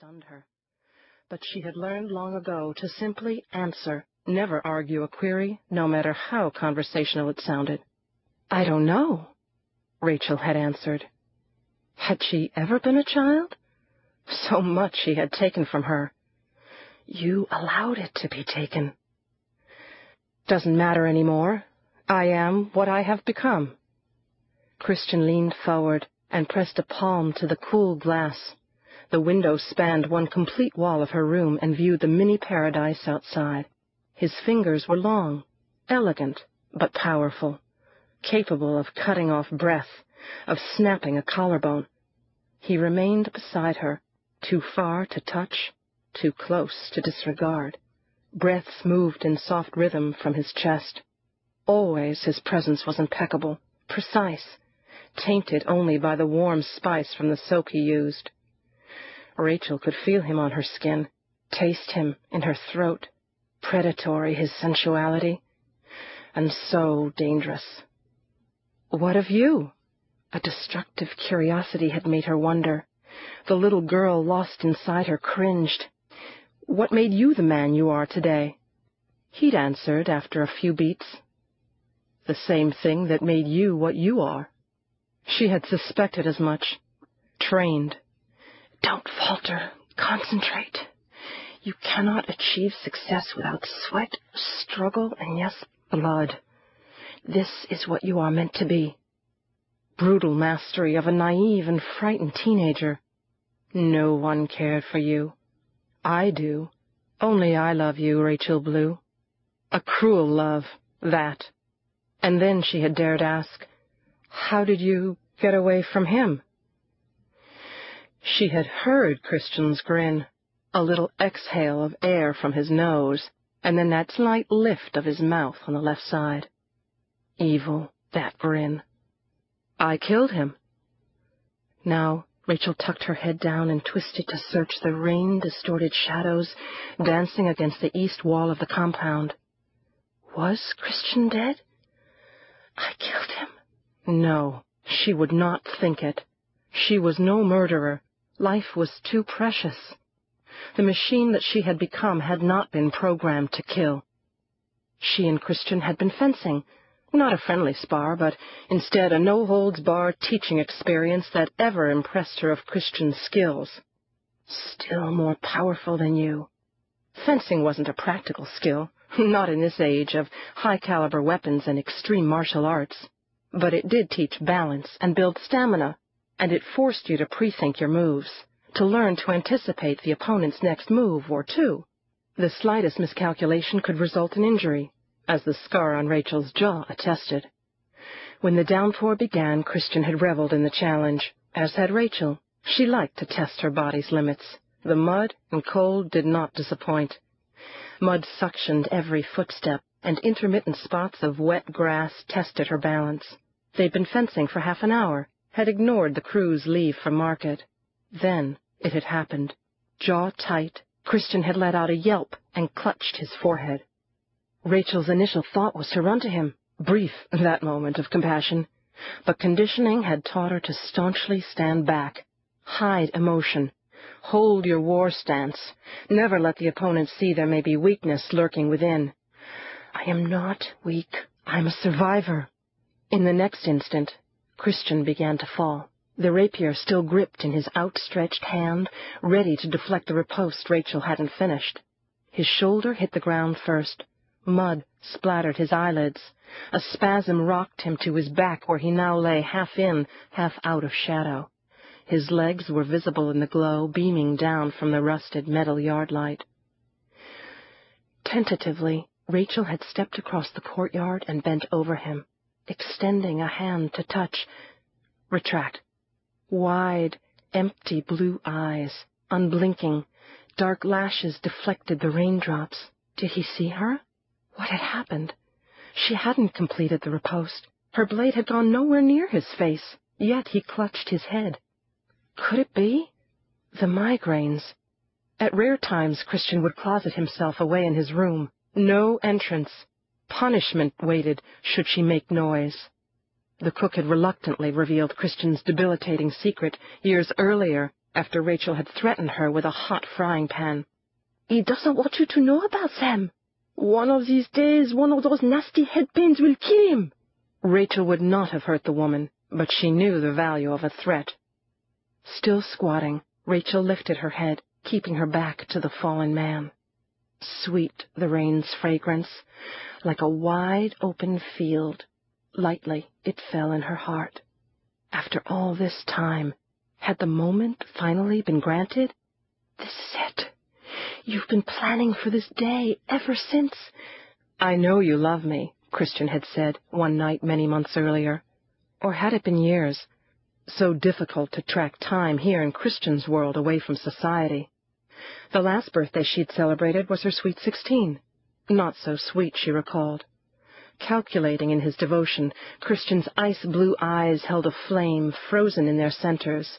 stunned her. But she had learned long ago to simply answer, never argue a query, no matter how conversational it sounded. I don't know, Rachel had answered. Had she ever been a child? So much he had taken from her. You allowed it to be taken. Doesn't matter any more. I am what I have become. Christian leaned forward and pressed a palm to the cool glass. The window spanned one complete wall of her room and viewed the mini paradise outside. His fingers were long, elegant, but powerful, capable of cutting off breath, of snapping a collarbone. He remained beside her, too far to touch, too close to disregard. Breaths moved in soft rhythm from his chest. Always his presence was impeccable, precise, tainted only by the warm spice from the soap he used. Rachel could feel him on her skin, taste him in her throat, predatory his sensuality, and so dangerous. What of you? A destructive curiosity had made her wonder. The little girl lost inside her cringed. What made you the man you are today? He'd answered after a few beats. The same thing that made you what you are. She had suspected as much. Trained. Don't falter. Concentrate. You cannot achieve success without sweat, struggle, and yes, blood. This is what you are meant to be. Brutal mastery of a naive and frightened teenager. No one cared for you. I do. Only I love you, Rachel Blue. A cruel love, that. And then she had dared ask, How did you get away from him? She had heard Christian's grin, a little exhale of air from his nose, and then that slight lift of his mouth on the left side. Evil, that grin. I killed him. Now Rachel tucked her head down and twisted to search the rain-distorted shadows dancing against the east wall of the compound. Was Christian dead? I killed him. No, she would not think it. She was no murderer. Life was too precious. The machine that she had become had not been programmed to kill. She and Christian had been fencing, not a friendly spar, but instead a no-holds-barred teaching experience that ever impressed her of Christian's skills. Still more powerful than you. Fencing wasn't a practical skill, not in this age of high-caliber weapons and extreme martial arts. But it did teach balance and build stamina, and it forced you to pre-think your moves, to learn to anticipate the opponent's next move or two. The slightest miscalculation could result in injury, as the scar on Rachel's jaw attested. When the downpour began, Christian had reveled in the challenge, as had Rachel. She liked to test her body's limits. The mud and cold did not disappoint. Mud suctioned every footstep, and intermittent spots of wet grass tested her balance. They'd been fencing for half an hour, had ignored the crew's leave for market. Then it had happened. Jaw tight, Christian had let out a yelp and clutched his forehead. Rachel's initial thought was to run to him, brief that moment of compassion, but conditioning had taught her to staunchly stand back, hide emotion, hold your war stance, never let the opponent see there may be weakness lurking within. I am not weak. I'm a survivor. In the next instant, Christian began to fall, the rapier still gripped in his outstretched hand, ready to deflect the riposte Rachel hadn't finished. His shoulder hit the ground first, Mud splattered his eyelids. A spasm rocked him to his back where he now lay half in, half out of shadow. His legs were visible in the glow beaming down from the rusted metal yard light. Tentatively, Rachel had stepped across the courtyard and bent over him, extending a hand to touch. Retract. Wide, empty blue eyes, unblinking, dark lashes deflected the raindrops. Did he see her? What had happened? She hadn't completed the riposte. Her blade had gone nowhere near his face, yet he clutched his head. Could it be? The migraines. At rare times Christian would closet himself away in his room. No entrance. Punishment waited should she make noise. The cook had reluctantly revealed Christian's debilitating secret years earlier, after Rachel had threatened her with a hot frying pan. He doesn't want you to know about them. One of these days, one of those nasty head pains will kill him. Rachel would not have hurt the woman, but she knew the value of a threat. Still squatting, Rachel lifted her head, keeping her back to the fallen man. Sweet the rain's fragrance, like a wide open field. Lightly it fell in her heart. After all this time, had the moment finally been granted? This is it. You've been planning for this day ever since. I know you love me, Christian had said one night many months earlier. Or had it been years? So difficult to track time here in Christian's world away from society. The last birthday she'd celebrated was her sweet sixteen. Not so sweet, she recalled. Calculating in his devotion, Christian's ice-blue eyes held a flame frozen in their centers.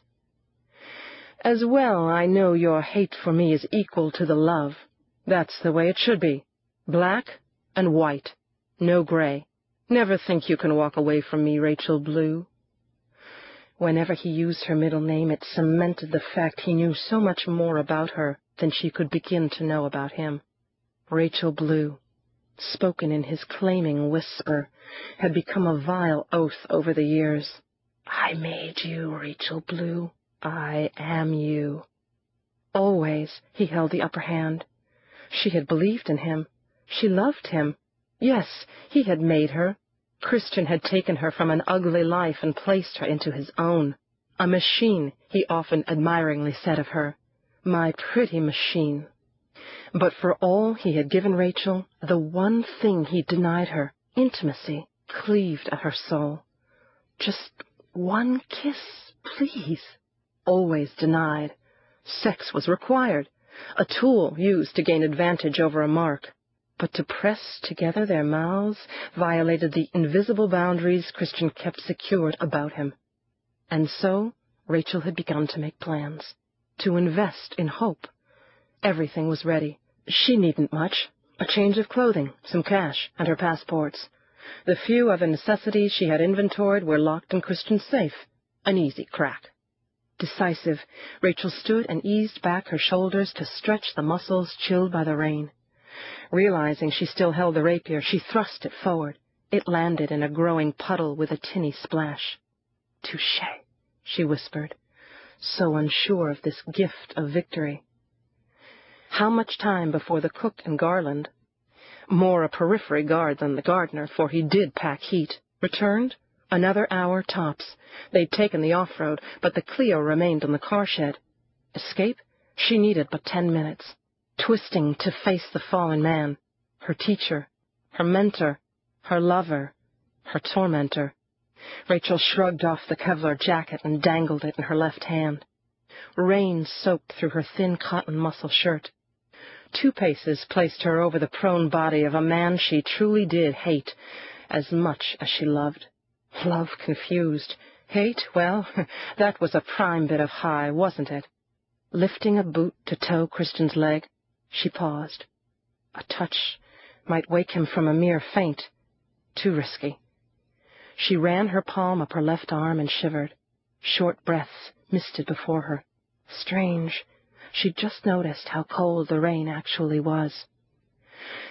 As well I know your hate for me is equal to the love. That's the way it should be. Black and white. No gray. Never think you can walk away from me, Rachel Blue. Whenever he used her middle name, it cemented the fact he knew so much more about her than she could begin to know about him. Rachel Blue, spoken in his claiming whisper, had become a vile oath over the years. I made you, Rachel Blue. I am you. Always he held the upper hand. She had believed in him. She loved him. Yes, he had made her. Christian had taken her from an ugly life and placed her into his own. A machine, he often admiringly said of her. My pretty machine. But for all he had given Rachel, the one thing he denied her, intimacy, cleaved at her soul. Just one kiss, please always denied. Sex was required, a tool used to gain advantage over a mark. But to press together their mouths violated the invisible boundaries Christian kept secured about him. And so Rachel had begun to make plans, to invest in hope. Everything was ready. She needn't much. A change of clothing, some cash, and her passports. The few other necessities she had inventoried were locked in Christian's safe. An easy crack. Decisive, Rachel stood and eased back her shoulders to stretch the muscles chilled by the rain. Realizing she still held the rapier, she thrust it forward. It landed in a growing puddle with a tinny splash. Touche, she whispered, so unsure of this gift of victory. How much time before the cook and Garland, more a periphery guard than the gardener, for he did pack heat, returned? Another hour tops. They'd taken the off-road, but the Clio remained in the car shed. Escape? She needed but ten minutes. Twisting to face the fallen man, her teacher, her mentor, her lover, her tormentor. Rachel shrugged off the Kevlar jacket and dangled it in her left hand. Rain soaked through her thin cotton muscle shirt. Two paces placed her over the prone body of a man she truly did hate as much as she loved. Love confused. Hate? Well, that was a prime bit of high, wasn't it? Lifting a boot to toe Christian's leg, she paused. A touch might wake him from a mere faint. Too risky. She ran her palm up her left arm and shivered. Short breaths misted before her. Strange. She'd just noticed how cold the rain actually was.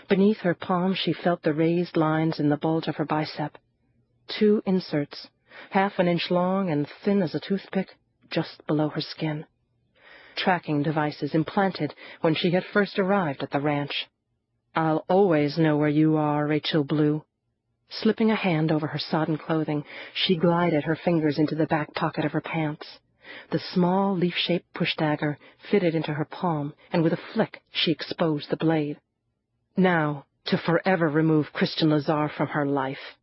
Beneath her palm she felt the raised lines in the bulge of her bicep two inserts, half an inch long and thin as a toothpick, just below her skin. Tracking devices implanted when she had first arrived at the ranch. I'll always know where you are, Rachel Blue. Slipping a hand over her sodden clothing, she glided her fingers into the back pocket of her pants. The small leaf-shaped push dagger fitted into her palm, and with a flick she exposed the blade. Now, to forever remove Christian Lazar from her life.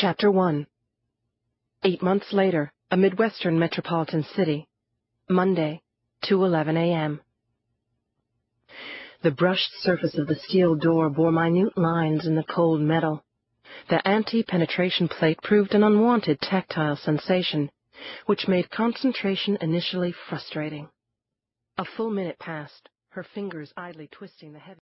Chapter 1 Eight months later, a Midwestern metropolitan city. Monday, 2.11 a.m. The brushed surface of the steel door bore minute lines in the cold metal. The anti-penetration plate proved an unwanted tactile sensation, which made concentration initially frustrating. A full minute passed. her fingers idly twisting the heavy